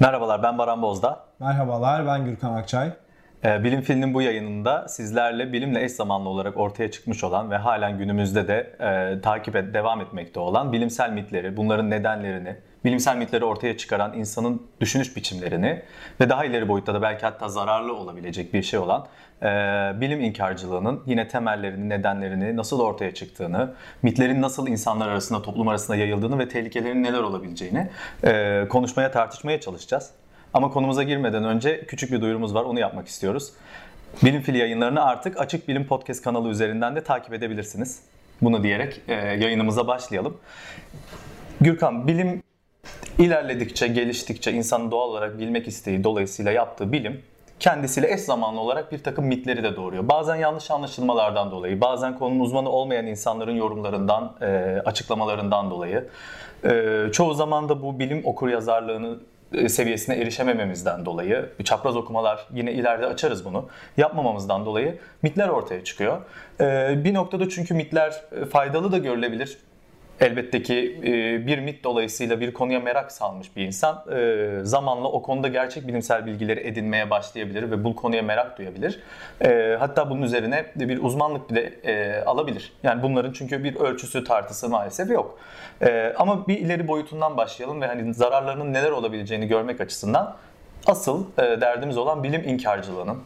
Merhabalar ben Baran Bozda. Merhabalar ben Gürkan Akçay. Ee, Bilim Film'in bu yayınında sizlerle bilimle eş zamanlı olarak ortaya çıkmış olan ve halen günümüzde de e, takip et, devam etmekte olan bilimsel mitleri, bunların nedenlerini, bilimsel mitleri ortaya çıkaran insanın düşünüş biçimlerini ve daha ileri boyutta da belki hatta zararlı olabilecek bir şey olan e, bilim inkarcılığının yine temellerini, nedenlerini, nasıl ortaya çıktığını, mitlerin nasıl insanlar arasında, toplum arasında yayıldığını ve tehlikelerinin neler olabileceğini e, konuşmaya, tartışmaya çalışacağız. Ama konumuza girmeden önce küçük bir duyurumuz var, onu yapmak istiyoruz. Bilim Fili yayınlarını artık Açık Bilim Podcast kanalı üzerinden de takip edebilirsiniz. Bunu diyerek e, yayınımıza başlayalım. Gürkan, bilim ilerledikçe, geliştikçe insanın doğal olarak bilmek isteği dolayısıyla yaptığı bilim kendisiyle eş zamanlı olarak bir takım mitleri de doğuruyor. Bazen yanlış anlaşılmalardan dolayı, bazen konunun uzmanı olmayan insanların yorumlarından, e, açıklamalarından dolayı. E, çoğu zaman da bu bilim okur yazarlığını e, seviyesine erişemememizden dolayı, çapraz okumalar yine ileride açarız bunu, yapmamamızdan dolayı mitler ortaya çıkıyor. Bir noktada çünkü mitler faydalı da görülebilir. Elbette ki bir mit dolayısıyla bir konuya merak salmış bir insan zamanla o konuda gerçek bilimsel bilgileri edinmeye başlayabilir ve bu konuya merak duyabilir. Hatta bunun üzerine bir uzmanlık bile alabilir. Yani bunların çünkü bir ölçüsü tartısı maalesef yok. Ama bir ileri boyutundan başlayalım ve hani zararlarının neler olabileceğini görmek açısından asıl derdimiz olan bilim inkarcılığının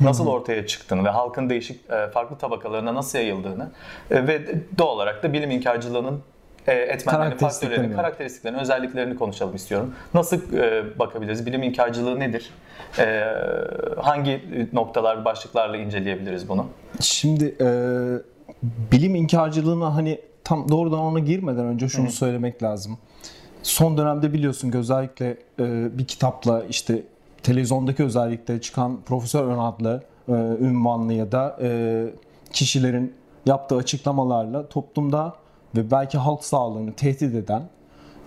nasıl ortaya çıktığını ve halkın değişik farklı tabakalarına nasıl yayıldığını ve doğal olarak da bilim inkarcılığının etmenlerini, faktörlerini, karakteristiklerini, özelliklerini konuşalım istiyorum. Nasıl bakabiliriz? Bilim inkarcılığı nedir? Hangi noktalar, başlıklarla inceleyebiliriz bunu? Şimdi e, bilim inkarcılığına hani tam doğrudan ona girmeden önce şunu Hı. söylemek lazım. Son dönemde biliyorsun özellikle e, bir kitapla işte televizyondaki özellikle çıkan Profesör Ön adlı e, ünvanlı ya da e, kişilerin yaptığı açıklamalarla toplumda ve belki halk sağlığını tehdit eden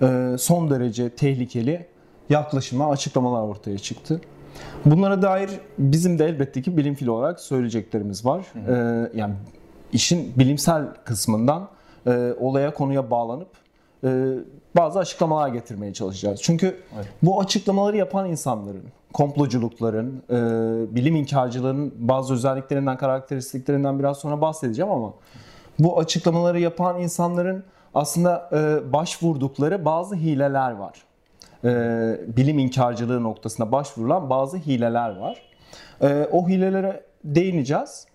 e, son derece tehlikeli yaklaşıma, açıklamalar ortaya çıktı. Bunlara dair bizim de elbette ki bilim fili olarak söyleyeceklerimiz var. Hı hı. E, yani işin bilimsel kısmından e, olaya konuya bağlanıp bazı açıklamalar getirmeye çalışacağız. Çünkü evet. bu açıklamaları yapan insanların, komploculukların, e, bilim inkarcıların bazı özelliklerinden, karakteristiklerinden biraz sonra bahsedeceğim ama bu açıklamaları yapan insanların aslında e, başvurdukları bazı hileler var. E, bilim inkarcılığı noktasında başvurulan bazı hileler var. E, o hilelere değineceğiz.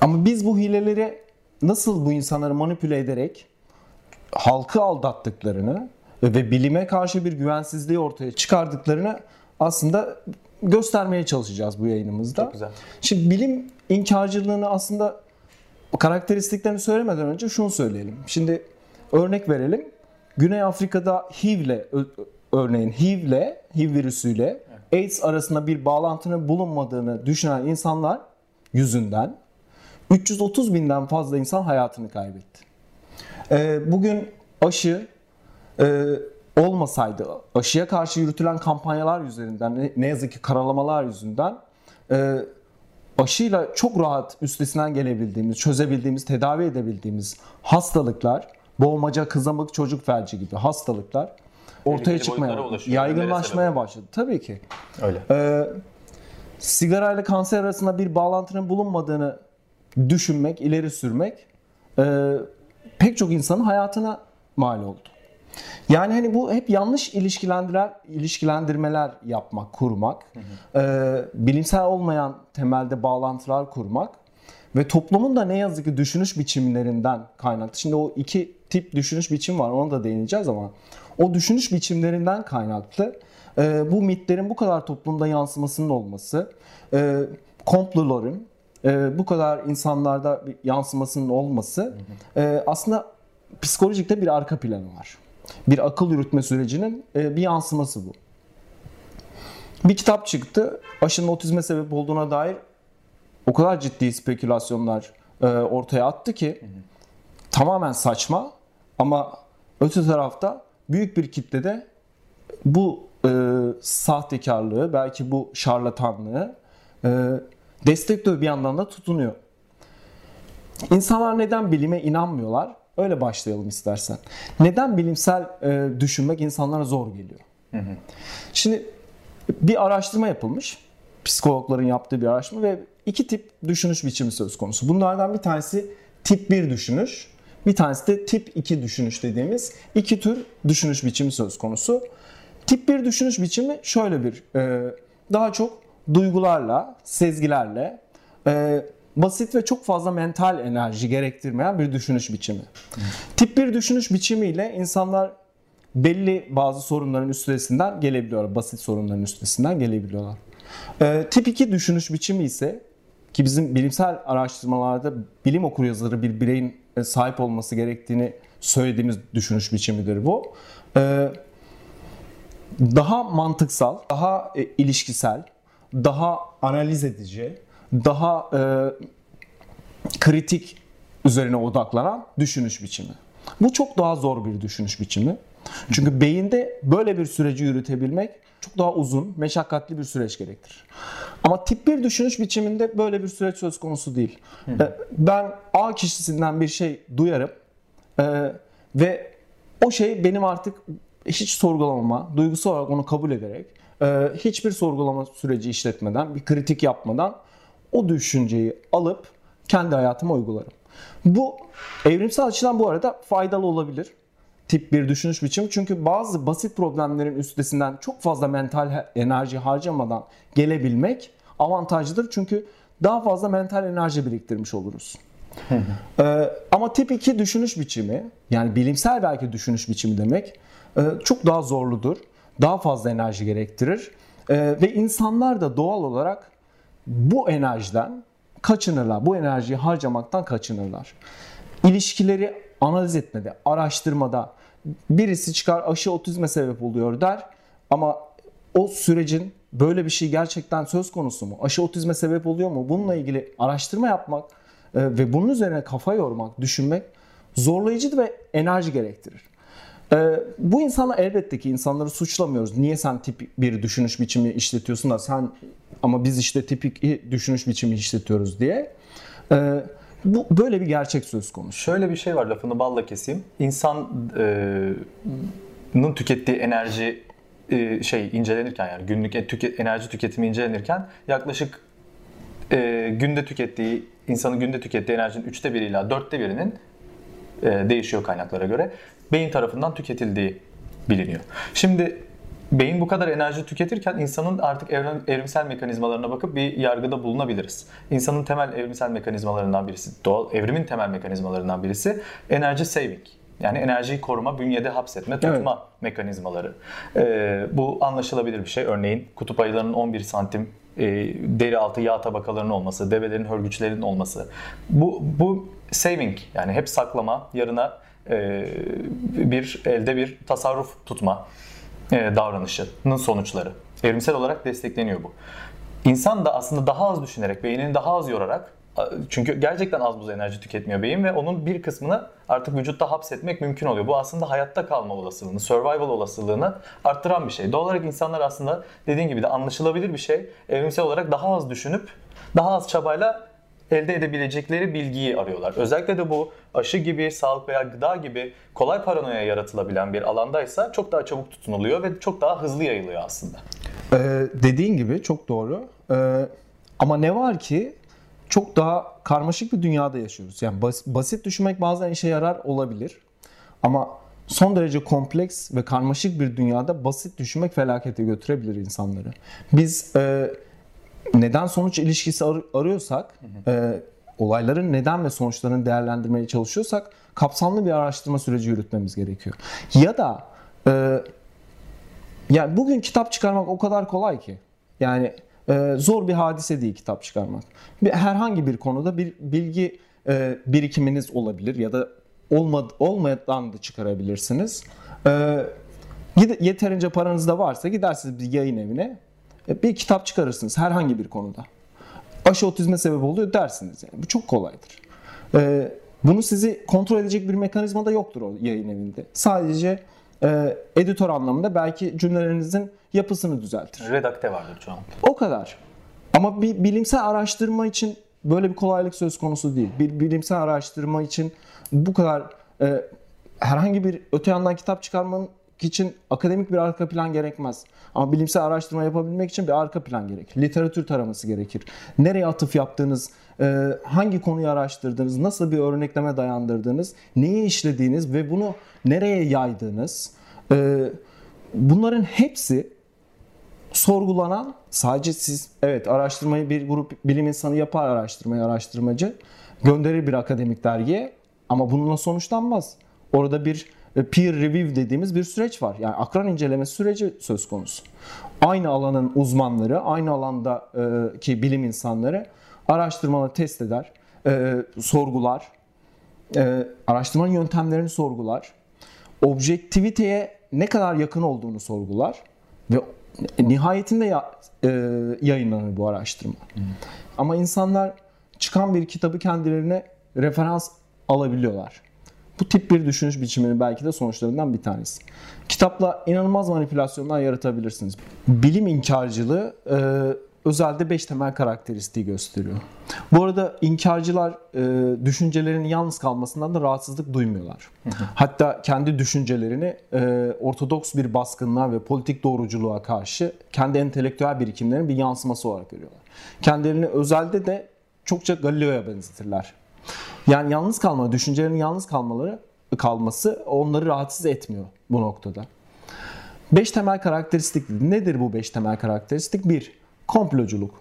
Ama biz bu hileleri nasıl bu insanları manipüle ederek halkı aldattıklarını ve bilime karşı bir güvensizliği ortaya çıkardıklarını aslında göstermeye çalışacağız bu yayınımızda. Çok güzel. Şimdi bilim inkarcılığını aslında karakteristiklerini söylemeden önce şunu söyleyelim. Şimdi örnek verelim. Güney Afrika'da HIV'le örneğin HIV'le, HIV virüsüyle AIDS arasında bir bağlantının bulunmadığını düşünen insanlar yüzünden 330 binden fazla insan hayatını kaybetti. Ee, bugün aşı e, olmasaydı, aşıya karşı yürütülen kampanyalar yüzünden, ne yazık ki karalamalar yüzünden e, aşıyla çok rahat üstesinden gelebildiğimiz, çözebildiğimiz, tedavi edebildiğimiz hastalıklar, boğmaca, kızamık, çocuk felci gibi hastalıklar ortaya çıkmaya, yaygınlaşmaya başladı. Tabii ki. Öyle. Ee, sigara ile kanser arasında bir bağlantının bulunmadığını düşünmek, ileri sürmek e, pek çok insanın hayatına mal oldu. Yani hani bu hep yanlış ilişkilendirer, ilişkilendirmeler yapmak, kurmak, hı hı. E, bilimsel olmayan temelde bağlantılar kurmak ve toplumun da ne yazık ki düşünüş biçimlerinden kaynaklı. Şimdi o iki tip düşünüş biçim var, ona da değineceğiz ama o düşünüş biçimlerinden kaynaklı e, bu mitlerin bu kadar toplumda yansımasının olması, e, komploların e, bu kadar insanlarda bir yansımasının olması. E, aslında psikolojikte bir arka planı var bir akıl yürütme sürecinin e, bir yansıması bu. Bir kitap çıktı. Aşının otizme sebep olduğuna dair o kadar ciddi spekülasyonlar e, ortaya attı ki tamamen saçma ama öte tarafta büyük bir kitlede bu e, sahtekarlığı, belki bu şarlatanlığı e, destekliyor bir yandan da tutunuyor. İnsanlar neden bilime inanmıyorlar? Öyle başlayalım istersen. Neden bilimsel e, düşünmek insanlara zor geliyor? Şimdi bir araştırma yapılmış. Psikologların yaptığı bir araştırma ve iki tip düşünüş biçimi söz konusu. Bunlardan bir tanesi tip 1 düşünüş, bir tanesi de tip 2 düşünüş dediğimiz iki tür düşünüş biçimi söz konusu. Tip 1 düşünüş biçimi şöyle bir, e, daha çok duygularla, sezgilerle, e, basit ve çok fazla mental enerji gerektirmeyen bir düşünüş biçimi. Tip 1 düşünüş biçimiyle insanlar belli bazı sorunların üstesinden gelebiliyorlar. Basit sorunların üstesinden gelebiliyorlar. Ee, tip 2 düşünüş biçimi ise ki bizim bilimsel araştırmalarda bilim okuryazarı bir bireyin e, sahip olması gerektiğini söylediğimiz düşünüş biçimidir bu. Ee, daha mantıksal, daha e, ilişkisel, daha analiz edici, daha e, kritik üzerine odaklanan düşünüş biçimi. Bu çok daha zor bir düşünüş biçimi. Çünkü beyinde böyle bir süreci yürütebilmek çok daha uzun, meşakkatli bir süreç gerektirir. Ama tip 1 düşünüş biçiminde böyle bir süreç söz konusu değil. Ee, Ben A kişisinden bir şey duyarım ee, ve o şey benim artık hiç sorgulamama, duygusal olarak onu kabul ederek, e, hiçbir sorgulama süreci işletmeden, bir kritik yapmadan o düşünceyi alıp kendi hayatıma uygularım. Bu evrimsel açıdan bu arada faydalı olabilir tip bir düşünüş biçimi. Çünkü bazı basit problemlerin üstesinden çok fazla mental enerji harcamadan gelebilmek avantajlıdır. Çünkü daha fazla mental enerji biriktirmiş oluruz. ee, ama tip 2 düşünüş biçimi yani bilimsel belki düşünüş biçimi demek e, çok daha zorludur. Daha fazla enerji gerektirir. E, ve insanlar da doğal olarak bu enerjiden kaçınırlar. Bu enerjiyi harcamaktan kaçınırlar. İlişkileri analiz etmede, araştırmada birisi çıkar aşı otizme sebep oluyor der ama o sürecin böyle bir şey gerçekten söz konusu mu? Aşı otizme sebep oluyor mu? Bununla ilgili araştırma yapmak e, ve bunun üzerine kafa yormak, düşünmek zorlayıcı ve enerji gerektirir. E, bu insanlar elbette ki insanları suçlamıyoruz. Niye sen tip bir düşünüş biçimi işletiyorsun da sen ama biz işte tipik düşünüş biçimi işletiyoruz diye. E, bu böyle bir gerçek söz konusu. Şöyle bir şey var lafını balla keseyim. İnsanın tükettiği enerji e, şey incelenirken yani günlük e, tüket, enerji tüketimi incelenirken yaklaşık e, günde tükettiği insanın günde tükettiği enerjinin üçte biri ila dörtte birinin e, değişiyor kaynaklara göre beyin tarafından tüketildiği biliniyor. Şimdi beyin bu kadar enerji tüketirken insanın artık evrim, evrimsel mekanizmalarına bakıp bir yargıda bulunabiliriz. İnsanın temel evrimsel mekanizmalarından birisi, doğal evrimin temel mekanizmalarından birisi enerji saving. Yani enerjiyi koruma, bünyede hapsetme, tutma evet. mekanizmaları. Ee, bu anlaşılabilir bir şey. Örneğin kutup ayılarının 11 santim e, deri altı yağ tabakalarının olması, develerin hörgüçlerinin olması. Bu, bu saving yani hep saklama, yarına e, bir elde bir tasarruf tutma e, davranışının sonuçları. Evrimsel olarak destekleniyor bu. İnsan da aslında daha az düşünerek, beynini daha az yorarak çünkü gerçekten az buz enerji tüketmiyor beyin ve onun bir kısmını artık vücutta hapsetmek mümkün oluyor. Bu aslında hayatta kalma olasılığını, survival olasılığını arttıran bir şey. Doğal olarak insanlar aslında dediğin gibi de anlaşılabilir bir şey. Evrimsel olarak daha az düşünüp daha az çabayla elde edebilecekleri bilgiyi arıyorlar. Özellikle de bu aşı gibi, sağlık veya gıda gibi kolay paranoya yaratılabilen bir alandaysa çok daha çabuk tutunuluyor ve çok daha hızlı yayılıyor aslında. Ee, dediğin gibi çok doğru. Ee, ama ne var ki çok daha karmaşık bir dünyada yaşıyoruz. Yani bas, basit düşünmek bazen işe yarar olabilir. Ama son derece kompleks ve karmaşık bir dünyada basit düşünmek felakete götürebilir insanları. Biz e, neden sonuç ilişkisi ar- arıyorsak. E, olayların neden ve sonuçlarını değerlendirmeye çalışıyorsak kapsamlı bir araştırma süreci yürütmemiz gerekiyor. Ya da e, yani bugün kitap çıkarmak o kadar kolay ki. Yani e, zor bir hadise değil kitap çıkarmak. Bir, herhangi bir konuda bir bilgi e, birikiminiz olabilir ya da olmad, olmadan da çıkarabilirsiniz. E, yeterince paranız da varsa gidersiniz bir yayın evine bir kitap çıkarırsınız herhangi bir konuda. Aşı otizme sebep oluyor dersiniz yani. Bu çok kolaydır. E, bunu sizi kontrol edecek bir mekanizma da yoktur o yayın evinde. Sadece e, editör anlamında belki cümlelerinizin yapısını düzeltir. Redakte vardır an. O kadar. Ama bir bilimsel araştırma için böyle bir kolaylık söz konusu değil. Bir bilimsel araştırma için bu kadar e, herhangi bir öte yandan kitap çıkarmanın için akademik bir arka plan gerekmez. Ama bilimsel araştırma yapabilmek için bir arka plan gerekir. Literatür taraması gerekir. Nereye atıf yaptığınız, e, hangi konuyu araştırdığınız, nasıl bir örnekleme dayandırdığınız, neyi işlediğiniz ve bunu nereye yaydığınız, e, bunların hepsi sorgulanan sadece siz evet araştırmayı bir grup bilim insanı yapar araştırmayı araştırmacı gönderir bir akademik dergiye ama bununla sonuçlanmaz. Orada bir peer review dediğimiz bir süreç var. Yani akran inceleme süreci söz konusu. Aynı alanın uzmanları, aynı alandaki bilim insanları araştırmaları test eder, e, sorgular, e, araştırmanın yöntemlerini sorgular, objektiviteye ne kadar yakın olduğunu sorgular ve nihayetinde ya, e, yayınlanır bu araştırma. Hmm. Ama insanlar çıkan bir kitabı kendilerine referans alabiliyorlar. Bu tip bir düşünüş biçiminin belki de sonuçlarından bir tanesi. Kitapla inanılmaz manipülasyonlar yaratabilirsiniz. Bilim inkarcılığı e, özelde 5 temel karakteristiği gösteriyor. Bu arada inkarcılar e, düşüncelerinin yalnız kalmasından da rahatsızlık duymuyorlar. Hatta kendi düşüncelerini e, ortodoks bir baskınlığa ve politik doğruculuğa karşı kendi entelektüel birikimlerinin bir yansıması olarak görüyorlar. Kendilerini özelde de çokça Galileo'ya benzetirler. Yani yalnız kalma, düşüncelerin yalnız kalmaları kalması onları rahatsız etmiyor bu noktada. Beş temel karakteristik nedir bu beş temel karakteristik? Bir, komploculuk.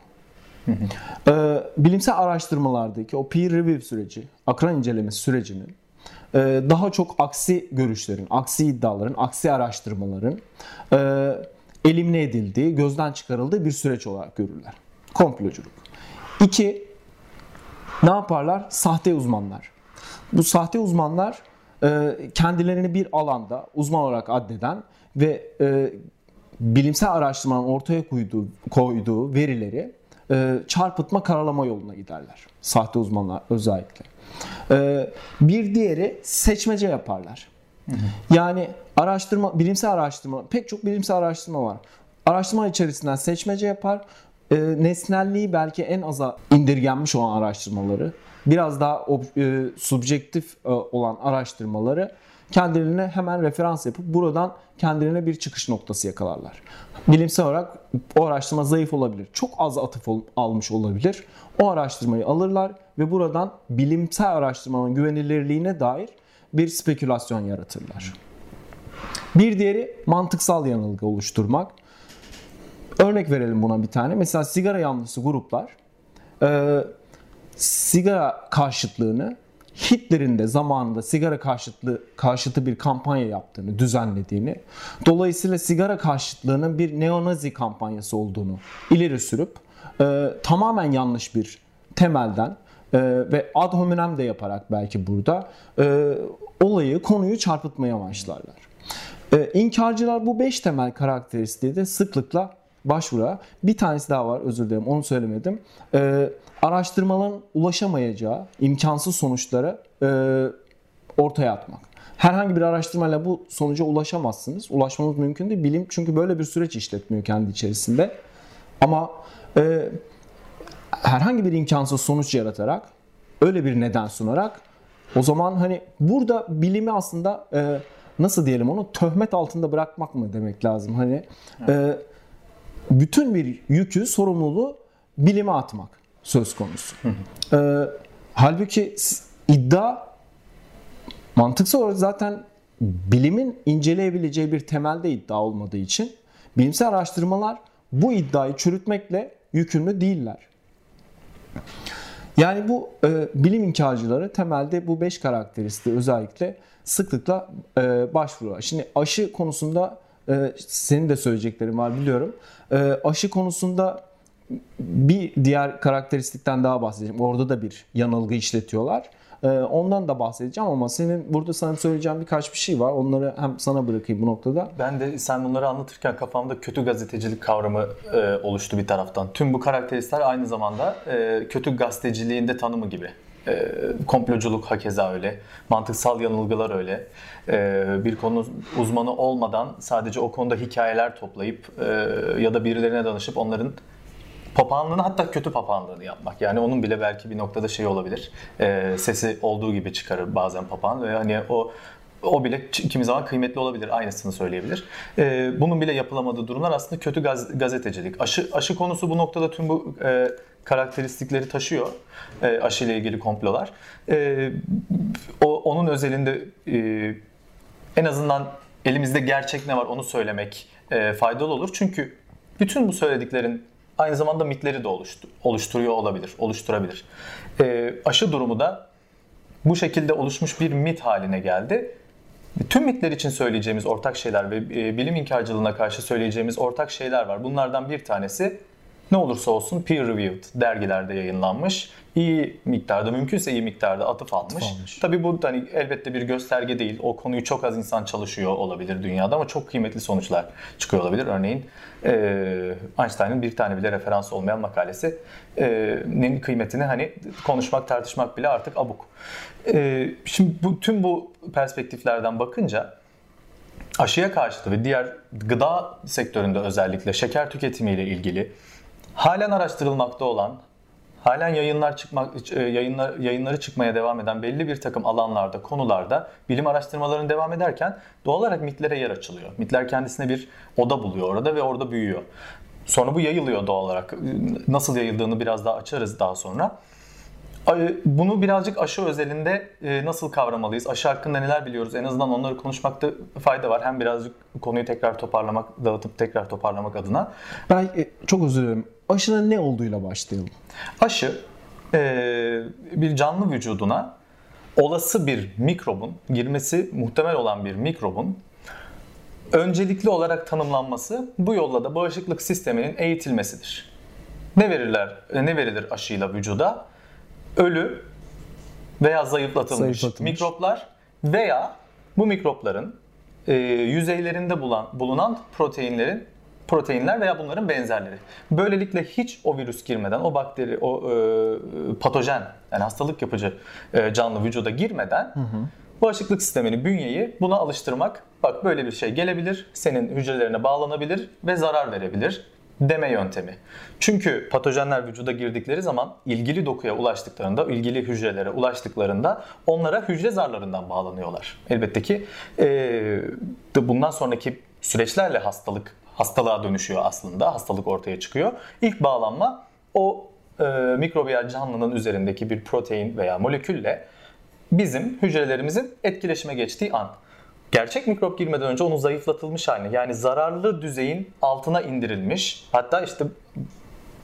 ee, bilimsel araştırmalardaki o peer review süreci, akran incelemesi sürecinin e, daha çok aksi görüşlerin, aksi iddiaların, aksi araştırmaların e, elimine edildiği, gözden çıkarıldığı bir süreç olarak görürler. Komploculuk. İki, ne yaparlar? Sahte uzmanlar. Bu sahte uzmanlar e, kendilerini bir alanda uzman olarak addeden ve e, bilimsel araştırmanın ortaya koyduğu, koyduğu verileri e, çarpıtma karalama yoluna giderler. Sahte uzmanlar özellikle. Bir diğeri seçmece yaparlar. Yani araştırma, bilimsel araştırma, pek çok bilimsel araştırma var. Araştırma içerisinden seçmece yapar e, nesnelliği belki en aza indirgenmiş olan araştırmaları, biraz daha e, subjektif e, olan araştırmaları kendilerine hemen referans yapıp buradan kendilerine bir çıkış noktası yakalarlar. Bilimsel olarak o araştırma zayıf olabilir. Çok az atıf ol, almış olabilir. O araştırmayı alırlar ve buradan bilimsel araştırmanın güvenilirliğine dair bir spekülasyon yaratırlar. Bir diğeri mantıksal yanılgı oluşturmak. Örnek verelim buna bir tane. Mesela sigara yanlısı gruplar e, sigara karşıtlığını Hitler'in de zamanında sigara karşıtlığı karşıtı bir kampanya yaptığını, düzenlediğini, dolayısıyla sigara karşıtlığının bir neonazi kampanyası olduğunu ileri sürüp e, tamamen yanlış bir temelden e, ve ad hominem de yaparak belki burada e, olayı, konuyu çarpıtmaya başlarlar. E, inkarcılar bu beş temel karakteristiği de sıklıkla başvura. Bir tanesi daha var özür dilerim onu söylemedim. E, araştırmaların ulaşamayacağı imkansız sonuçları e, ortaya atmak. Herhangi bir araştırmayla bu sonuca ulaşamazsınız. Ulaşmanız mümkün değil. Bilim çünkü böyle bir süreç işletmiyor kendi içerisinde. Ama e, herhangi bir imkansız sonuç yaratarak, öyle bir neden sunarak o zaman hani burada bilimi aslında e, nasıl diyelim onu töhmet altında bırakmak mı demek lazım. Hani e, bütün bir yükü, sorumluluğu bilime atmak söz konusu. Ee, halbuki iddia mantıksal olarak zaten bilimin inceleyebileceği bir temelde iddia olmadığı için bilimsel araştırmalar bu iddiayı çürütmekle yükümlü değiller. Yani bu e, bilim inkarcıları temelde bu beş karakteristiği özellikle sıklıkla e, başvuruyorlar. Şimdi aşı konusunda e, senin de söyleyeceklerin var biliyorum. E, aşı konusunda bir diğer karakteristikten daha bahsedeceğim. Orada da bir yanılgı işletiyorlar. Ee, ondan da bahsedeceğim ama senin burada sana söyleyeceğim birkaç bir şey var. Onları hem sana bırakayım bu noktada. Ben de sen bunları anlatırken kafamda kötü gazetecilik kavramı e, oluştu bir taraftan. Tüm bu karakteristler aynı zamanda e, kötü gazeteciliğinde tanımı gibi. E, komploculuk hakeza öyle. Mantıksal yanılgılar öyle. E, bir konu uzmanı olmadan sadece o konuda hikayeler toplayıp e, ya da birilerine danışıp onların papağanlığını hatta kötü papağanlığını yapmak. Yani onun bile belki bir noktada şey olabilir. E, sesi olduğu gibi çıkarır bazen papağan ve hani o o bile kimi zaman kıymetli olabilir. Aynısını söyleyebilir. E, bunun bile yapılamadığı durumlar aslında kötü gaz- gazetecilik. Aşı, aşı konusu bu noktada tüm bu e, karakteristikleri taşıyor. E, aşı ile ilgili komplolar. E, o, onun özelinde e, en azından elimizde gerçek ne var onu söylemek e, faydalı olur. Çünkü bütün bu söylediklerin aynı zamanda mitleri de oluştu, oluşturuyor olabilir, oluşturabilir. E, aşı durumu da bu şekilde oluşmuş bir mit haline geldi. Tüm mitler için söyleyeceğimiz ortak şeyler ve e, bilim inkarcılığına karşı söyleyeceğimiz ortak şeyler var. Bunlardan bir tanesi ne olursa olsun peer reviewed dergilerde yayınlanmış. iyi miktarda mümkünse iyi miktarda atıf almış. almış. Tabii bu hani elbette bir gösterge değil. O konuyu çok az insan çalışıyor olabilir dünyada ama çok kıymetli sonuçlar çıkıyor olabilir. Örneğin e, Einstein'ın bir tane bile referans olmayan makalesi e, nin kıymetini hani konuşmak tartışmak bile artık abuk. E, şimdi bu tüm bu perspektiflerden bakınca aşıya karşıtı ve diğer gıda sektöründe özellikle şeker tüketimiyle ilgili halen araştırılmakta olan, halen yayınlar çıkmak e, yayınlar yayınları çıkmaya devam eden belli bir takım alanlarda, konularda bilim araştırmalarının devam ederken doğal olarak mitlere yer açılıyor. Mitler kendisine bir oda buluyor orada ve orada büyüyor. Sonra bu yayılıyor doğal olarak. Nasıl yayıldığını biraz daha açarız daha sonra. Bunu birazcık aşı özelinde e, nasıl kavramalıyız? Aşı hakkında neler biliyoruz? En azından onları konuşmakta fayda var. Hem birazcık konuyu tekrar toparlamak, dağıtıp tekrar toparlamak adına. Ben e, çok özür dilerim. Aşının ne olduğuyla başlayalım. Aşı e, bir canlı vücuduna olası bir mikrobun, girmesi muhtemel olan bir mikrobun öncelikli olarak tanımlanması bu yolla da bağışıklık sisteminin eğitilmesidir. Ne verirler? e, Ne verilir aşıyla vücuda? Ölü veya zayıflatılmış, Zayıflatılmış. mikroplar veya bu mikropların e, yüzeylerinde bulan, bulunan proteinlerin proteinler veya bunların benzerleri. Böylelikle hiç o virüs girmeden, o bakteri, o e, patojen yani hastalık yapıcı e, canlı vücuda girmeden bağışıklık sistemini, bünyeyi buna alıştırmak. Bak böyle bir şey gelebilir, senin hücrelerine bağlanabilir ve zarar verebilir deme yöntemi. Çünkü patojenler vücuda girdikleri zaman ilgili dokuya ulaştıklarında, ilgili hücrelere ulaştıklarında onlara hücre zarlarından bağlanıyorlar. Elbette ki e, bundan sonraki süreçlerle hastalık hastalığa dönüşüyor aslında. Hastalık ortaya çıkıyor. İlk bağlanma o e, mikrobiyal canlının üzerindeki bir protein veya molekülle bizim hücrelerimizin etkileşime geçtiği an. Gerçek mikrop girmeden önce onun zayıflatılmış hali yani zararlı düzeyin altına indirilmiş hatta işte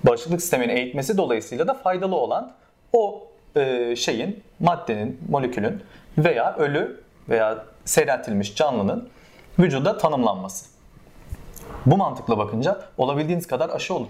bağışıklık sistemini eğitmesi dolayısıyla da faydalı olan o e, şeyin, maddenin, molekülün veya ölü veya seyreltilmiş canlının vücuda tanımlanması. Bu mantıkla bakınca olabildiğiniz kadar aşı olun.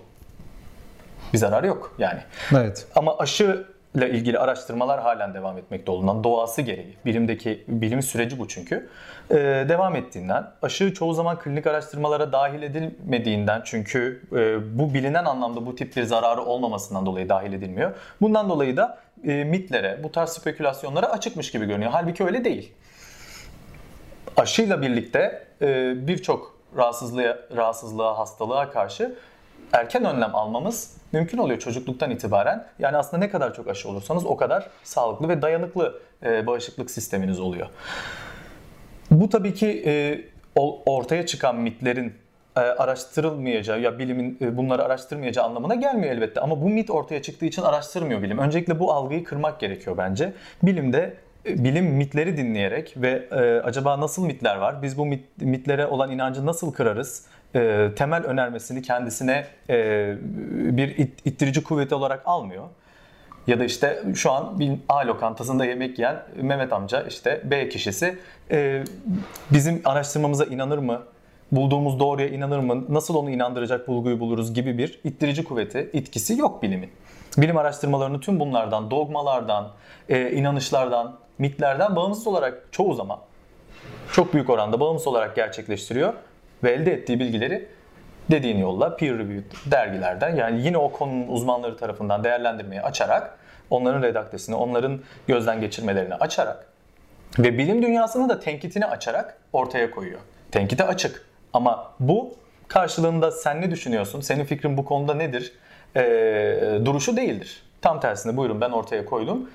Bir zararı yok yani. Evet. Ama aşı ile ilgili araştırmalar halen devam etmekte olduğundan doğası gereği bilimdeki bilim süreci bu çünkü ee, devam ettiğinden aşı çoğu zaman klinik araştırmalara dahil edilmediğinden çünkü e, bu bilinen anlamda bu tip bir zararı olmamasından dolayı dahil edilmiyor. Bundan dolayı da e, mitlere bu tarz spekülasyonlara açıkmış gibi görünüyor. Halbuki öyle değil. Aşıyla birlikte e, birçok rahatsızlığa, rahatsızlığa, hastalığa karşı erken önlem almamız mümkün oluyor çocukluktan itibaren. Yani aslında ne kadar çok aşı olursanız o kadar sağlıklı ve dayanıklı e, bağışıklık sisteminiz oluyor. Bu tabii ki e, ortaya çıkan mitlerin e, araştırılmayacağı ya bilimin e, bunları araştırmayacağı anlamına gelmiyor elbette. Ama bu mit ortaya çıktığı için araştırmıyor bilim. Öncelikle bu algıyı kırmak gerekiyor bence. Bilimde bilim mitleri dinleyerek ve e, acaba nasıl mitler var? Biz bu mit- mitlere olan inancı nasıl kırarız? E, temel önermesini kendisine e, bir it- ittirici kuvveti olarak almıyor. Ya da işte şu an bir A lokantasında yemek yiyen Mehmet amca işte B kişisi e, bizim araştırmamıza inanır mı? Bulduğumuz doğruya inanır mı? Nasıl onu inandıracak bulguyu buluruz gibi bir ittirici kuvveti, itkisi yok bilimin. Bilim araştırmalarını tüm bunlardan, dogmalardan, e, inanışlardan, mitlerden bağımsız olarak çoğu zaman çok büyük oranda bağımsız olarak gerçekleştiriyor ve elde ettiği bilgileri dediğin yolla peer reviewed dergilerden yani yine o konunun uzmanları tarafından değerlendirmeye açarak onların redaktesini, onların gözden geçirmelerini açarak ve bilim dünyasının da tenkitini açarak ortaya koyuyor. Tenkite açık ama bu karşılığında sen ne düşünüyorsun, senin fikrin bu konuda nedir ee, duruşu değildir. Tam tersine buyurun ben ortaya koydum.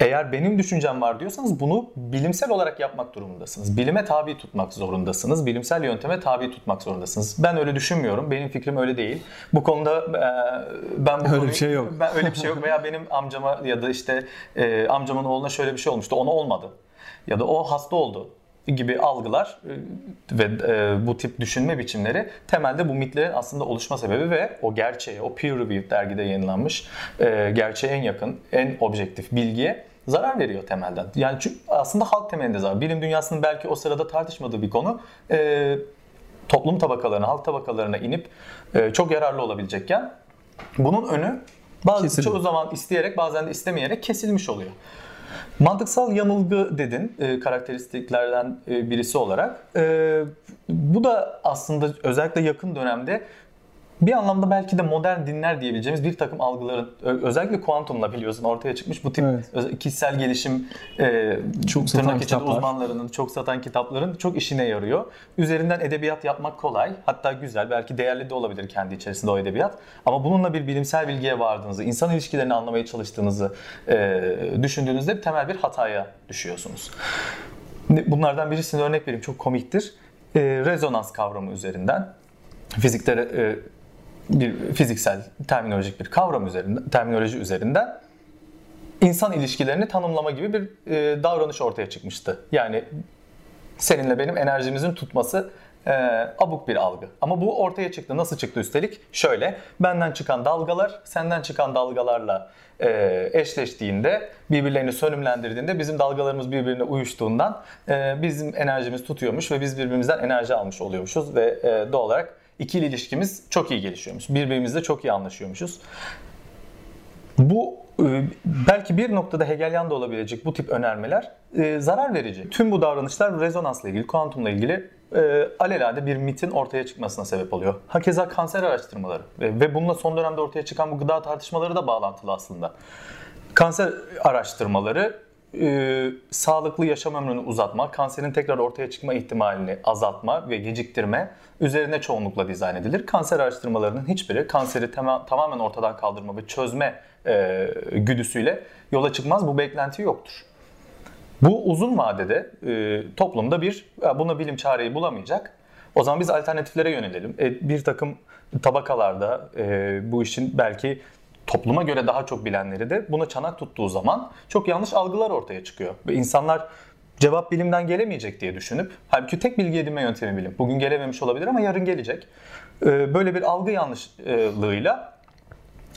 Eğer benim düşüncem var diyorsanız bunu bilimsel olarak yapmak durumundasınız. Bilime tabi tutmak zorundasınız. Bilimsel yönteme tabi tutmak zorundasınız. Ben öyle düşünmüyorum. Benim fikrim öyle değil. Bu konuda e, ben bu Öyle bir konuyu- şey yok. Ben öyle bir şey yok veya benim amcama ya da işte e, amcamın oğluna şöyle bir şey olmuştu. Ona olmadı. Ya da o hasta oldu gibi algılar e, ve e, bu tip düşünme biçimleri temelde bu mitlerin aslında oluşma sebebi ve o gerçeğe, o peer reviewed dergide yayınlanmış e, gerçeğe en yakın, en objektif bilgiye zarar veriyor temelden. Yani çünkü aslında halk temelinde zarar. Bilim dünyasının belki o sırada tartışmadığı bir konu. Toplum tabakalarına, halk tabakalarına inip çok yararlı olabilecekken bunun önü bazı çoğu zaman isteyerek bazen de istemeyerek kesilmiş oluyor. Mantıksal yanılgı dedin e, karakteristiklerden e, birisi olarak. E, bu da aslında özellikle yakın dönemde bir anlamda belki de modern dinler diyebileceğimiz bir takım algıların özellikle kuantumla biliyorsun ortaya çıkmış bu tip Evet. kişisel gelişim e, Çok satan tırnak içinde kitaplar. uzmanlarının çok satan kitapların çok işine yarıyor. Üzerinden edebiyat yapmak kolay. Hatta güzel belki değerli de olabilir kendi içerisinde o edebiyat. Ama bununla bir bilimsel bilgiye vardığınızı, insan ilişkilerini anlamaya çalıştığınızı e, düşündüğünüzde temel bir hataya düşüyorsunuz. Bunlardan birisini örnek vereyim çok komiktir. E, rezonans kavramı üzerinden fizikte e, bir fiziksel terminolojik bir kavram üzerinden terminoloji üzerinden insan ilişkilerini tanımlama gibi bir e, davranış ortaya çıkmıştı. Yani seninle benim enerjimizin tutması e, abuk bir algı. Ama bu ortaya çıktı. Nasıl çıktı üstelik? Şöyle, benden çıkan dalgalar senden çıkan dalgalarla e, eşleştiğinde, birbirlerini sönümlendirdiğinde bizim dalgalarımız birbirine uyuştuğundan e, bizim enerjimiz tutuyormuş ve biz birbirimizden enerji almış oluyormuşuz ve e, doğal olarak ikili ilişkimiz çok iyi gelişiyormuş. Birbirimizle çok iyi anlaşıyormuşuz. Bu e, belki bir noktada Hegelian da olabilecek bu tip önermeler e, zarar verici. Tüm bu davranışlar rezonansla ilgili, kuantumla ilgili e, alelade bir mitin ortaya çıkmasına sebep oluyor. Hakeza kanser araştırmaları ve, ve bununla son dönemde ortaya çıkan bu gıda tartışmaları da bağlantılı aslında. Kanser araştırmaları e, sağlıklı yaşam ömrünü uzatma, kanserin tekrar ortaya çıkma ihtimalini azaltma ve geciktirme üzerine çoğunlukla dizayn edilir. Kanser araştırmalarının hiçbiri kanseri tema- tamamen ortadan kaldırma ve çözme e, güdüsüyle yola çıkmaz. Bu beklenti yoktur. Bu uzun vadede e, toplumda bir buna bilim çareyi bulamayacak. O zaman biz alternatiflere yönelelim. E, bir takım tabakalarda e, bu işin belki topluma göre daha çok bilenleri de buna çanak tuttuğu zaman çok yanlış algılar ortaya çıkıyor. Ve insanlar cevap bilimden gelemeyecek diye düşünüp halbuki tek bilgi edinme yöntemi bilim. Bugün gelememiş olabilir ama yarın gelecek. E, böyle bir algı yanlışlığıyla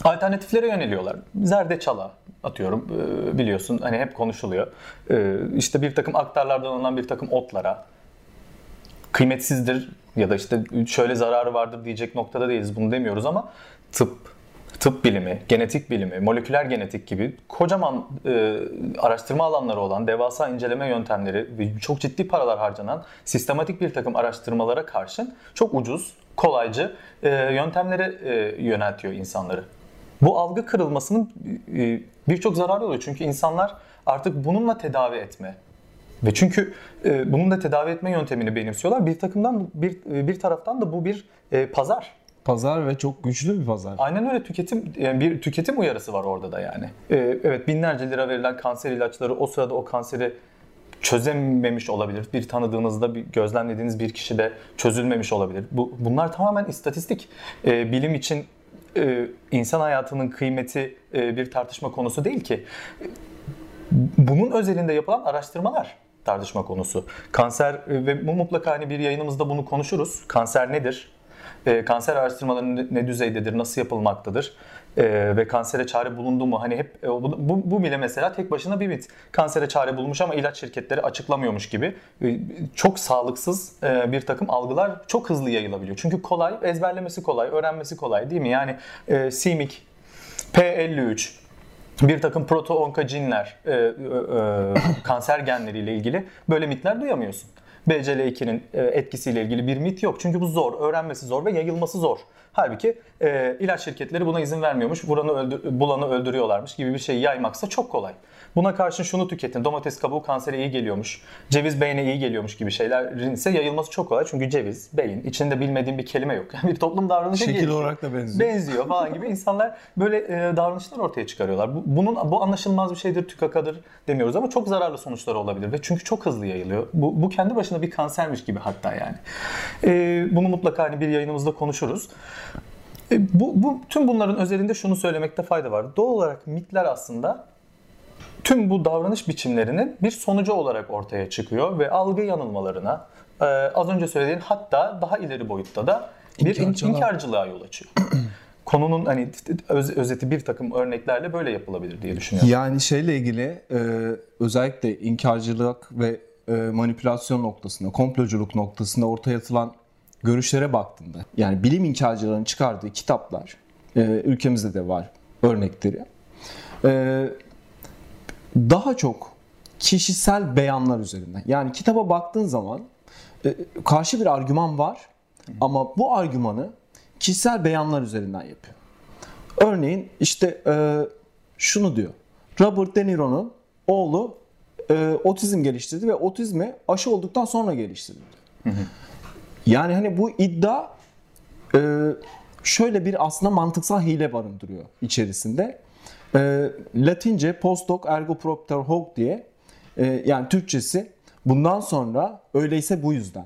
alternatiflere yöneliyorlar. Zerdeçala atıyorum e, biliyorsun hani hep konuşuluyor. E, işte bir takım aktarlardan alınan bir takım otlara kıymetsizdir ya da işte şöyle zararı vardır diyecek noktada değiliz bunu demiyoruz ama tıp, tıp bilimi, genetik bilimi, moleküler genetik gibi kocaman e, araştırma alanları olan devasa inceleme yöntemleri ve çok ciddi paralar harcanan sistematik bir takım araştırmalara karşın çok ucuz, kolaycı e, yöntemlere e, yöneltiyor insanları. Bu algı kırılmasının e, birçok zararı oluyor. Çünkü insanlar artık bununla tedavi etme ve çünkü e, bunun da tedavi etme yöntemini benimsiyorlar. Bir takımdan bir e, bir taraftan da bu bir e, pazar. Pazar ve çok güçlü bir pazar. Aynen öyle tüketim yani bir tüketim uyarısı var orada da yani. E, evet binlerce lira verilen kanser ilaçları o sırada o kanseri çözememiş olabilir. Bir tanıdığınızda, bir gözlemlediğiniz bir kişide çözülmemiş olabilir. Bu bunlar tamamen istatistik. E, bilim için e, insan hayatının kıymeti e, bir tartışma konusu değil ki. Bunun özelinde yapılan araştırmalar tartışma konusu. Kanser e, ve mutlaka hani bir yayınımızda bunu konuşuruz. Kanser nedir? E, kanser araştırmaları ne, düzeydedir? Nasıl yapılmaktadır? E, ve kansere çare bulundu mu? Hani hep e, bu, bu, bile mesela tek başına bir mit. Kansere çare bulmuş ama ilaç şirketleri açıklamıyormuş gibi e, çok sağlıksız e, bir takım algılar çok hızlı yayılabiliyor. Çünkü kolay, ezberlemesi kolay, öğrenmesi kolay değil mi? Yani e, CMYC, P53, bir takım proto-onkocinler, e, e, e, kanser genleriyle ilgili böyle mitler duyamıyorsun. BCL2'nin e, etkisiyle ilgili bir mit yok. Çünkü bu zor, öğrenmesi zor ve yayılması zor. Halbuki e, ilaç şirketleri buna izin vermiyormuş, vuranı öldür, bulanı öldürüyorlarmış gibi bir şey yaymaksa çok kolay. Buna karşın şunu tüketin, domates kabuğu kansere iyi geliyormuş, ceviz beyne iyi geliyormuş gibi şeylerin ise yayılması çok kolay. Çünkü ceviz, beyin, içinde bilmediğim bir kelime yok. Yani bir toplum davranışı Şekil gelişiyor. olarak da benziyor. Benziyor falan gibi insanlar böyle e, davranışlar ortaya çıkarıyorlar. Bu, bunun bu anlaşılmaz bir şeydir, tükakadır demiyoruz ama çok zararlı sonuçları olabilir ve çünkü çok hızlı yayılıyor. Bu, bu kendi başına bir kansermiş gibi hatta yani. E, bunu mutlaka hani bir yayınımızda konuşuruz. E, bu, bu tüm bunların özelinde şunu söylemekte fayda var. Doğal olarak mitler aslında tüm bu davranış biçimlerinin bir sonucu olarak ortaya çıkıyor ve algı yanılmalarına e, az önce söylediğin hatta daha ileri boyutta da bir İnkarcılığa. inkarcılığa yol açıyor. Konunun hani öz- özeti bir takım örneklerle böyle yapılabilir diye düşünüyorum. Yani şeyle ilgili e, özellikle inkarcılık ve manipülasyon noktasında, komploculuk noktasında ortaya atılan görüşlere baktığında yani bilim inkarcılarının çıkardığı kitaplar e, ülkemizde de var örnekleri. E, daha çok kişisel beyanlar üzerinden. Yani kitaba baktığın zaman e, karşı bir argüman var ama bu argümanı kişisel beyanlar üzerinden yapıyor. Örneğin işte e, şunu diyor. Robert De Niro'nun oğlu e, otizm geliştirdi ve otizmi aşı olduktan sonra geliştirdi. Yani hani bu iddia e, şöyle bir aslında mantıksal hile barındırıyor içerisinde. E, Latince post hoc ergo propter hoc diye e, yani Türkçesi bundan sonra öyleyse bu yüzden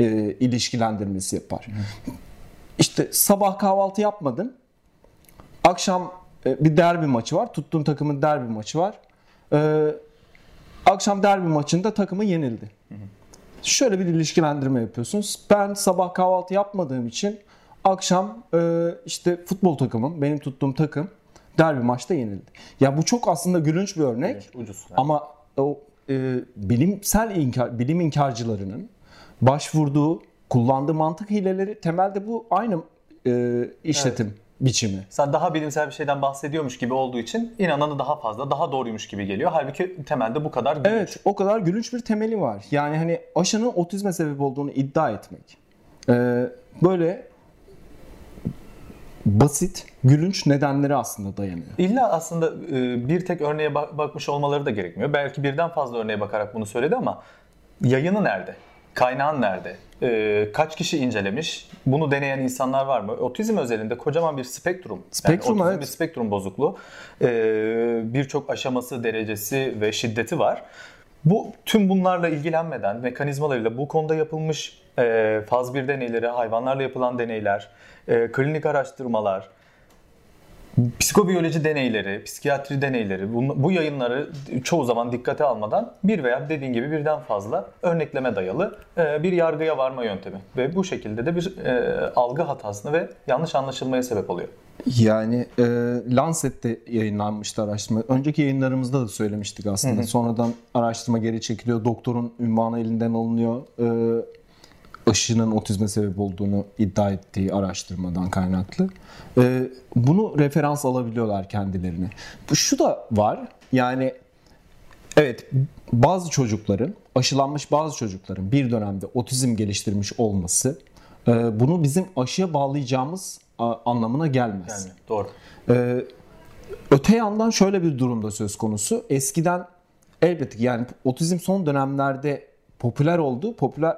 e, ilişkilendirmesi yapar. İşte sabah kahvaltı yapmadın. Akşam e, bir derbi maçı var. Tuttuğun takımın derbi maçı var. E, akşam derbi maçında takımı yenildi. Şöyle bir ilişkilendirme yapıyorsunuz. Ben sabah kahvaltı yapmadığım için akşam e, işte futbol takımım, benim tuttuğum takım derbi maçta yenildi. Ya bu çok aslında gülünç bir örnek. Evet, ucuz. Yani. Ama o e, bilimsel inkar, bilim inkarcılarının başvurduğu, kullandığı mantık hileleri temelde bu aynı e, işletim biçimi. Sen daha bilimsel bir şeyden bahsediyormuş gibi olduğu için inananı daha fazla, daha doğruymuş gibi geliyor. Halbuki temelde bu kadar gülünç. Evet, o kadar gülünç bir temeli var. Yani hani aşının otizme sebep olduğunu iddia etmek. E, böyle basit, gülünç nedenleri aslında dayanıyor. İlla aslında e, bir tek örneğe bak- bakmış olmaları da gerekmiyor. Belki birden fazla örneğe bakarak bunu söyledi ama yayını nerede? Kaynağın nerede? E, kaç kişi incelemiş? Bunu deneyen insanlar var mı? Otizm özelinde kocaman bir spektrum. Spektrum, yani otizm evet. bir spektrum bozukluğu. E, Birçok aşaması, derecesi ve şiddeti var. Bu tüm bunlarla ilgilenmeden mekanizmalarıyla bu konuda yapılmış e, faz 1 deneyleri, hayvanlarla yapılan deneyler, e, klinik araştırmalar, psikobiyoloji deneyleri, psikiyatri deneyleri bu, bu yayınları çoğu zaman dikkate almadan bir veya dediğin gibi birden fazla örnekleme dayalı e, bir yargıya varma yöntemi ve bu şekilde de bir e, algı hatasını ve yanlış anlaşılmaya sebep oluyor. Yani e, Lancet'te yayınlanmıştı araştırma. Önceki yayınlarımızda da söylemiştik aslında. Sonradan araştırma geri çekiliyor. Doktorun ünvanı elinden alınıyor. E, aşının otizme sebep olduğunu iddia ettiği araştırmadan kaynaklı. E, bunu referans alabiliyorlar kendilerine. Şu da var. Yani evet bazı çocukların aşılanmış bazı çocukların bir dönemde otizm geliştirmiş olması e, bunu bizim aşıya bağlayacağımız a, anlamına gelmez. Yani doğru. Ee, öte yandan şöyle bir durumda söz konusu. Eskiden elbette yani otizm son dönemlerde popüler oldu. Popüler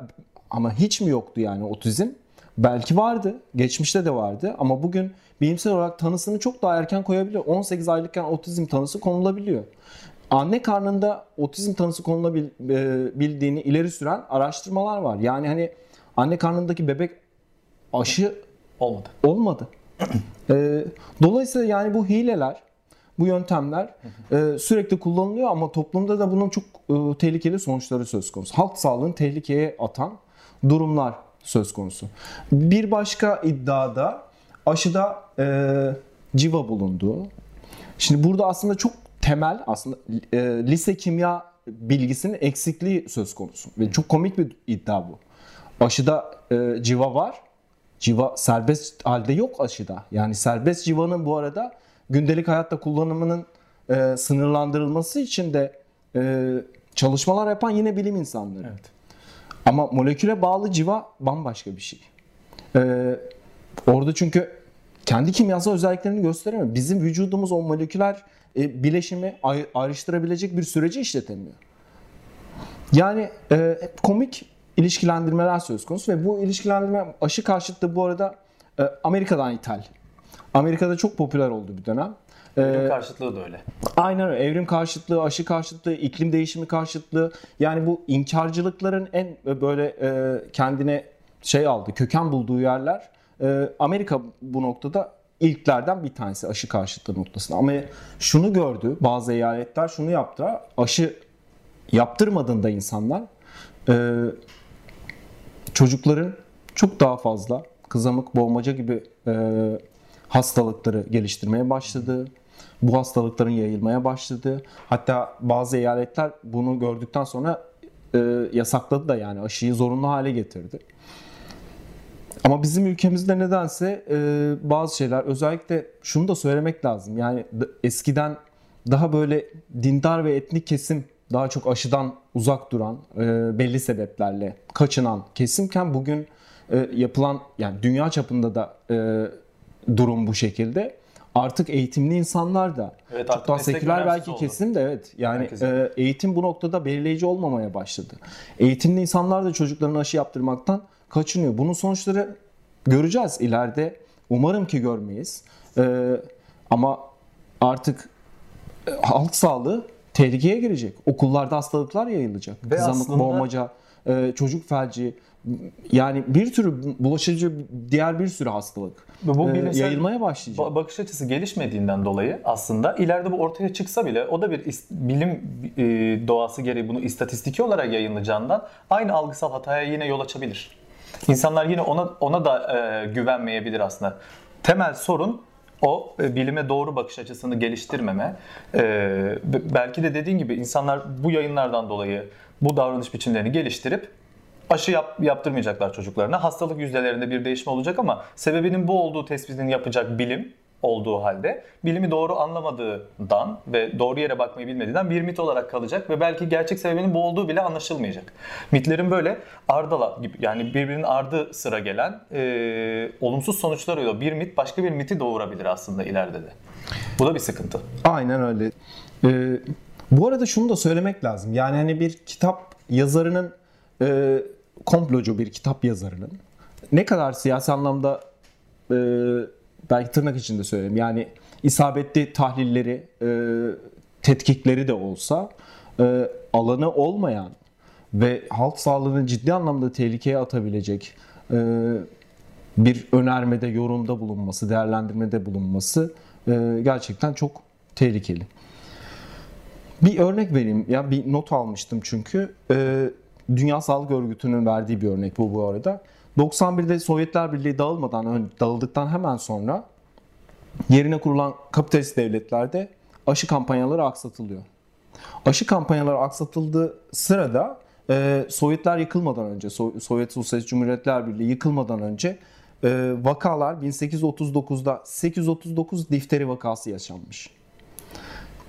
ama hiç mi yoktu yani otizm? Belki vardı. Geçmişte de vardı bir bugün bilimsel olarak tanısını çok daha erken koyabiliyor. 18 aylıkken otizm tanısı konulabiliyor. Anne karnında otizm tanısı konulabildiğini ileri süren araştırmalar var. Yani hani anne karnındaki bebek aşı Olmadı. olmadı. Ee, dolayısıyla yani bu hileler, bu yöntemler e, sürekli kullanılıyor ama toplumda da bunun çok e, tehlikeli sonuçları söz konusu. Halk sağlığını tehlikeye atan durumlar söz konusu. Bir başka iddiada aşıda e, civa bulunduğu. Şimdi burada aslında çok temel aslında e, lise kimya bilgisinin eksikliği söz konusu ve çok komik bir iddia bu. Aşıda e, civa var. Civa serbest halde yok aşıda. Yani serbest civanın bu arada gündelik hayatta kullanımının e, sınırlandırılması için de e, çalışmalar yapan yine bilim insanları. Evet. Ama moleküle bağlı civa bambaşka bir şey. Ee, orada çünkü kendi kimyasal özelliklerini gösteremiyor. Bizim vücudumuz o moleküler e, bileşimi ay- ayrıştırabilecek bir süreci işletemiyor. Yani e, komik ilişkilendirmeler söz konusu ve bu ilişkilendirme aşı karşıtlığı bu arada e, Amerika'dan ithal. Amerika'da çok popüler oldu bir dönem. E, Bilim karşıtlığı da öyle. Aynen öyle. Evrim karşıtlığı, aşı karşıtlığı, iklim değişimi karşıtlığı. Yani bu inkarcılıkların en böyle e, kendine şey aldı, köken bulduğu yerler. E, Amerika bu noktada ilklerden bir tanesi aşı karşıtlığı noktasında. Ama şunu gördü, bazı eyaletler şunu yaptı. Aşı yaptırmadığında insanlar e, çocukların çok daha fazla kızamık, boğmaca gibi hastalıkları geliştirmeye başladı. Bu hastalıkların yayılmaya başladı. Hatta bazı eyaletler bunu gördükten sonra e, yasakladı da yani aşıyı zorunlu hale getirdi. Ama bizim ülkemizde nedense e, bazı şeyler özellikle şunu da söylemek lazım. Yani eskiden daha böyle dindar ve etnik kesim daha çok aşıdan uzak duran e, belli sebeplerle kaçınan kesimken bugün e, yapılan yani dünya çapında da e, durum bu şekilde. Artık eğitimli insanlar da Evet, çok daha seküler belki oldu. kesim de evet. Yani e, eğitim bu noktada belirleyici olmamaya başladı. Eğitimli insanlar da çocuklarına aşı yaptırmaktan kaçınıyor. Bunun sonuçları göreceğiz ileride. Umarım ki görmeyiz. E, ama artık e, halk sağlığı tehlikeye girecek. Okullarda hastalıklar yayılacak. Ve Kızamık, aslında- boğmaca, çocuk felci yani bir tür bulaşıcı diğer bir sürü hastalık bu e, yayılmaya başlayacak. Ba- bakış açısı gelişmediğinden dolayı aslında ileride bu ortaya çıksa bile o da bir is- bilim e, doğası gereği bunu istatistiki olarak yayınlayacağından aynı algısal hataya yine yol açabilir. İnsanlar yine ona ona da e, güvenmeyebilir aslında. Temel sorun o e, bilime doğru bakış açısını geliştirmeme. E, be- belki de dediğin gibi insanlar bu yayınlardan dolayı bu davranış biçimlerini geliştirip aşı yap, yaptırmayacaklar çocuklarına. Hastalık yüzdelerinde bir değişme olacak ama sebebinin bu olduğu tespitini yapacak bilim olduğu halde bilimi doğru anlamadığından ve doğru yere bakmayı bilmediğinden bir mit olarak kalacak ve belki gerçek sebebinin bu olduğu bile anlaşılmayacak. Mitlerin böyle ardala gibi yani birbirinin ardı sıra gelen e, olumsuz sonuçlarıyla bir mit başka bir miti doğurabilir aslında ileride de. Bu da bir sıkıntı. Aynen öyle. Ee, bu arada şunu da söylemek lazım. Yani hani bir kitap yazarının e, komplocu bir kitap yazarının ne kadar siyasi anlamda e, belki tırnak içinde söyleyeyim. Yani isabetli tahlilleri, e, tetkikleri de olsa e, alanı olmayan ve halk sağlığını ciddi anlamda tehlikeye atabilecek e, bir önermede, yorumda bulunması, değerlendirmede bulunması e, gerçekten çok tehlikeli. Bir örnek vereyim. Ya bir not almıştım çünkü. E, Dünya Sağlık Örgütü'nün verdiği bir örnek bu bu arada. 91'de Sovyetler Birliği dağılmadan dağıldıktan hemen sonra yerine kurulan kapitalist devletlerde aşı kampanyaları aksatılıyor. Aşı kampanyaları aksatıldığı sırada e, Sovyetler yıkılmadan önce, So- Sovyet Sosyalist Cumhuriyetler Birliği yıkılmadan önce e, vakalar 1839'da 839 difteri vakası yaşanmış.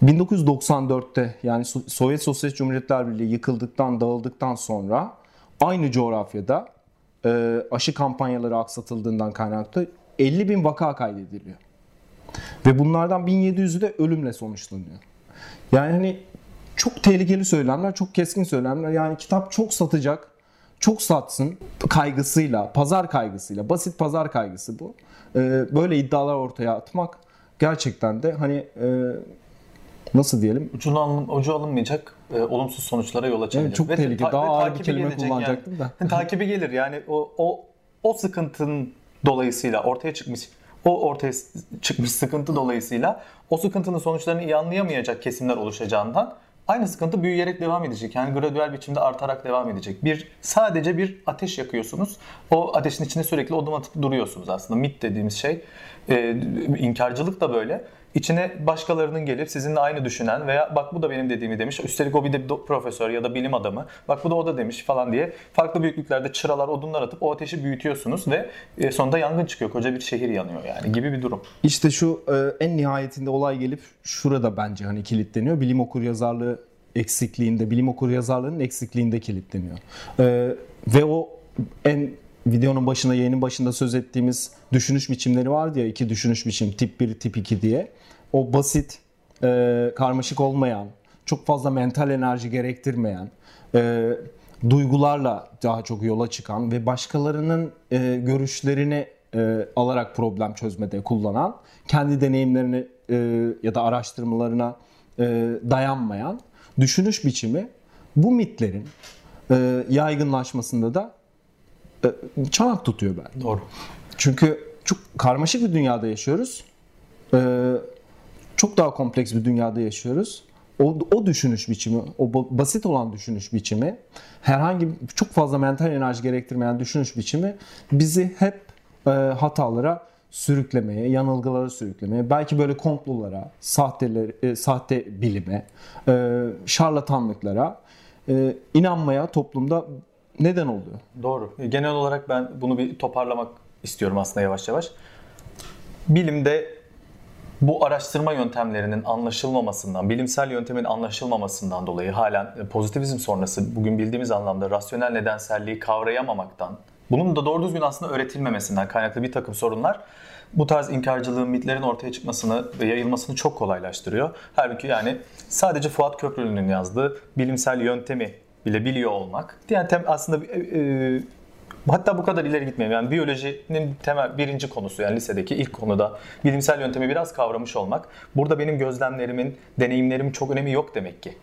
1994'te yani So- Sovyet Sosyalist Cumhuriyetler Birliği yıkıldıktan, dağıldıktan sonra aynı coğrafyada e, aşı kampanyaları aksatıldığından kaynaklı 50 bin vaka kaydediliyor. Ve bunlardan 1700'ü de ölümle sonuçlanıyor. Yani hani çok tehlikeli söylemler, çok keskin söylemler. Yani kitap çok satacak, çok satsın kaygısıyla, pazar kaygısıyla, basit pazar kaygısı bu. Ee, böyle iddialar ortaya atmak gerçekten de hani e, nasıl diyelim? Ucunu alın, ucu alınmayacak e, olumsuz sonuçlara yol açabilir. Evet, çok Ve tehlikeli. ta- Daha ve ağır bir kelime kullanacaktım yani. takibi gelir yani o o o sıkıntının dolayısıyla ortaya çıkmış o ortaya çıkmış sıkıntı dolayısıyla o sıkıntının sonuçlarını iyi anlayamayacak kesimler oluşacağından aynı sıkıntı büyüyerek devam edecek. Yani gradual biçimde artarak devam edecek. Bir sadece bir ateş yakıyorsunuz. O ateşin içine sürekli odum atıp duruyorsunuz aslında. Mit dediğimiz şey e, inkarcılık da böyle. İçine başkalarının gelip sizinle aynı düşünen veya bak bu da benim dediğimi demiş. Üstelik o bir de profesör ya da bilim adamı. Bak bu da o da demiş falan diye farklı büyüklüklerde çıralar, odunlar atıp o ateşi büyütüyorsunuz ve e, sonunda yangın çıkıyor. Koca bir şehir yanıyor yani gibi bir durum. İşte şu e, en nihayetinde olay gelip şurada bence hani kilitleniyor. Bilim okur yazarlığı eksikliğinde, bilim okur yazarlığının eksikliğinde kilitleniyor. E, ve o en videonun başında, yayının başında söz ettiğimiz düşünüş biçimleri vardı ya iki düşünüş biçim tip 1, tip 2 diye. O basit, e, karmaşık olmayan, çok fazla mental enerji gerektirmeyen, e, duygularla daha çok yola çıkan ve başkalarının e, görüşlerini e, alarak problem çözmede kullanan, kendi deneyimlerini e, ya da araştırmalarına e, dayanmayan düşünüş biçimi bu mitlerin e, yaygınlaşmasında da çanak tutuyor ben. Doğru. Çünkü çok karmaşık bir dünyada yaşıyoruz. E, çok daha kompleks bir dünyada yaşıyoruz. O, o düşünüş biçimi, o ba- basit olan düşünüş biçimi, herhangi çok fazla mental enerji gerektirmeyen düşünüş biçimi bizi hep e, hatalara sürüklemeye, yanılgılara sürüklemeye, belki böyle komplolara, sahteler, e, sahte bilime, e, şarlatanlıklara e, inanmaya toplumda neden oluyor. Doğru. Genel olarak ben bunu bir toparlamak istiyorum aslında yavaş yavaş. Bilimde bu araştırma yöntemlerinin anlaşılmamasından, bilimsel yöntemin anlaşılmamasından dolayı halen e, pozitivizm sonrası bugün bildiğimiz anlamda rasyonel nedenselliği kavrayamamaktan, bunun da doğru düzgün aslında öğretilmemesinden kaynaklı bir takım sorunlar bu tarz inkarcılığın, mitlerin ortaya çıkmasını ve yayılmasını çok kolaylaştırıyor. Halbuki yani sadece Fuat Köprülü'nün yazdığı bilimsel yöntemi bile biliyor olmak. Yani tem, aslında e, e, hatta bu kadar ileri gitmeyeyim. Yani biyolojinin temel birinci konusu yani lisedeki ilk konuda bilimsel yöntemi biraz kavramış olmak. Burada benim gözlemlerimin, deneyimlerimin çok önemi yok demek ki.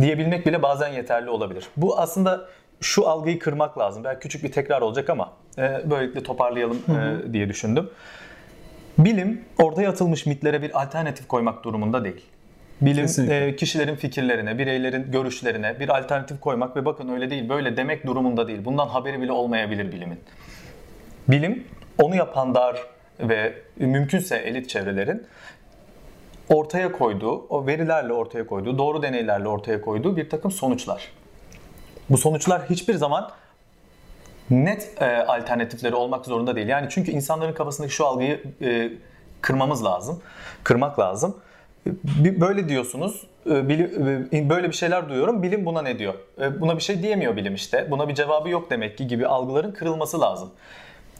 Diyebilmek bile bazen yeterli olabilir. Bu aslında şu algıyı kırmak lazım. Belki küçük bir tekrar olacak ama e, böylelikle toparlayalım e, diye düşündüm. Bilim ortaya atılmış mitlere bir alternatif koymak durumunda değil. Bilim Kesinlikle. e, kişilerin fikirlerine, bireylerin görüşlerine bir alternatif koymak ve bakın öyle değil, böyle demek durumunda değil. Bundan haberi bile olmayabilir bilimin. Bilim onu yapan dar ve mümkünse elit çevrelerin ortaya koyduğu, o verilerle ortaya koyduğu, doğru deneylerle ortaya koyduğu bir takım sonuçlar. Bu sonuçlar hiçbir zaman net e, alternatifleri olmak zorunda değil. Yani çünkü insanların kafasındaki şu algıyı e, kırmamız lazım. Kırmak lazım. Böyle diyorsunuz, e, e, böyle bir şeyler duyuyorum, bilim buna ne diyor? E, Buna bir şey diyemiyor bilim işte. Buna bir cevabı yok demek ki gibi algıların kırılması lazım.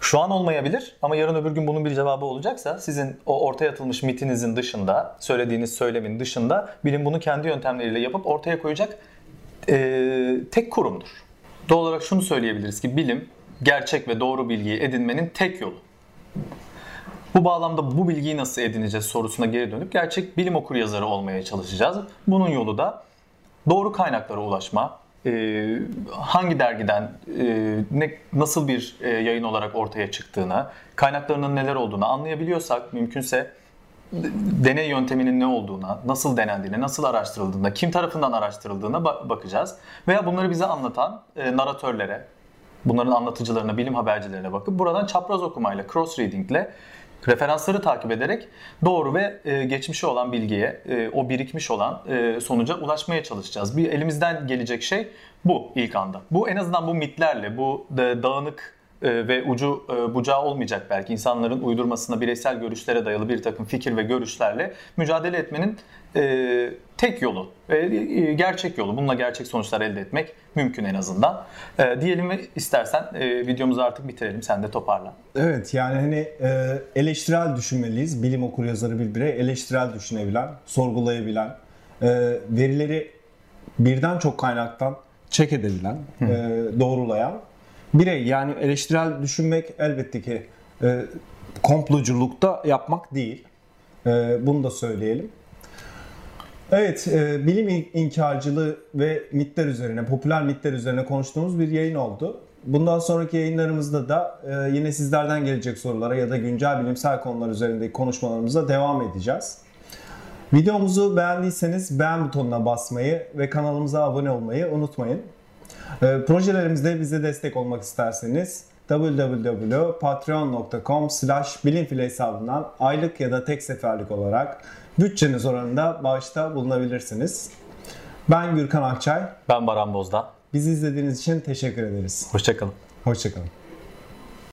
Şu an olmayabilir ama yarın öbür gün bunun bir cevabı olacaksa sizin o ortaya atılmış mitinizin dışında, söylediğiniz söylemin dışında bilim bunu kendi yöntemleriyle yapıp ortaya koyacak e, tek kurumdur. Doğal olarak şunu söyleyebiliriz ki bilim gerçek ve doğru bilgiyi edinmenin tek yolu. Bu bağlamda bu bilgiyi nasıl edineceğiz sorusuna geri dönüp gerçek bilim okuryazarı olmaya çalışacağız. Bunun yolu da doğru kaynaklara ulaşma, e, hangi dergiden e, ne nasıl bir e, yayın olarak ortaya çıktığını, kaynaklarının neler olduğunu anlayabiliyorsak mümkünse deney yönteminin ne olduğuna, nasıl denendiğine, nasıl araştırıldığına, kim tarafından araştırıldığına ba- bakacağız. Veya bunları bize anlatan e, naratörlere, bunların anlatıcılarına, bilim habercilerine bakıp buradan çapraz okumayla, cross readingle referansları takip ederek doğru ve e, geçmişi olan bilgiye, e, o birikmiş olan e, sonuca ulaşmaya çalışacağız. Bir elimizden gelecek şey bu ilk anda. Bu en azından bu mitlerle, bu da- dağınık e, ve ucu e, bucağı olmayacak belki insanların uydurmasına bireysel görüşlere dayalı bir takım fikir ve görüşlerle mücadele etmenin e, tek yolu ve e, gerçek yolu. Bununla gerçek sonuçlar elde etmek mümkün en azından. E, diyelim ve istersen e, videomuzu artık bitirelim. Sen de toparla. Evet yani hani e, eleştirel düşünmeliyiz. Bilim okur yazarı bir birey eleştirel düşünebilen, sorgulayabilen, e, verileri birden çok kaynaktan check edebilen, e, doğrulayan birey. Yani eleştirel düşünmek elbette ki e, komploculukta yapmak değil. E, bunu da söyleyelim. Evet, e, bilim in- inkarcılığı ve mitler üzerine, popüler mitler üzerine konuştuğumuz bir yayın oldu. Bundan sonraki yayınlarımızda da e, yine sizlerden gelecek sorulara ya da güncel bilimsel konular üzerindeki konuşmalarımıza devam edeceğiz. Videomuzu beğendiyseniz beğen butonuna basmayı ve kanalımıza abone olmayı unutmayın. E, projelerimizde bize destek olmak isterseniz www.patreon.com slash bilimfile hesabından aylık ya da tek seferlik olarak bütçeniz oranında bağışta bulunabilirsiniz. Ben Gürkan Akçay. Ben Baran Bozda. Bizi izlediğiniz için teşekkür ederiz. Hoşçakalın. Hoşçakalın.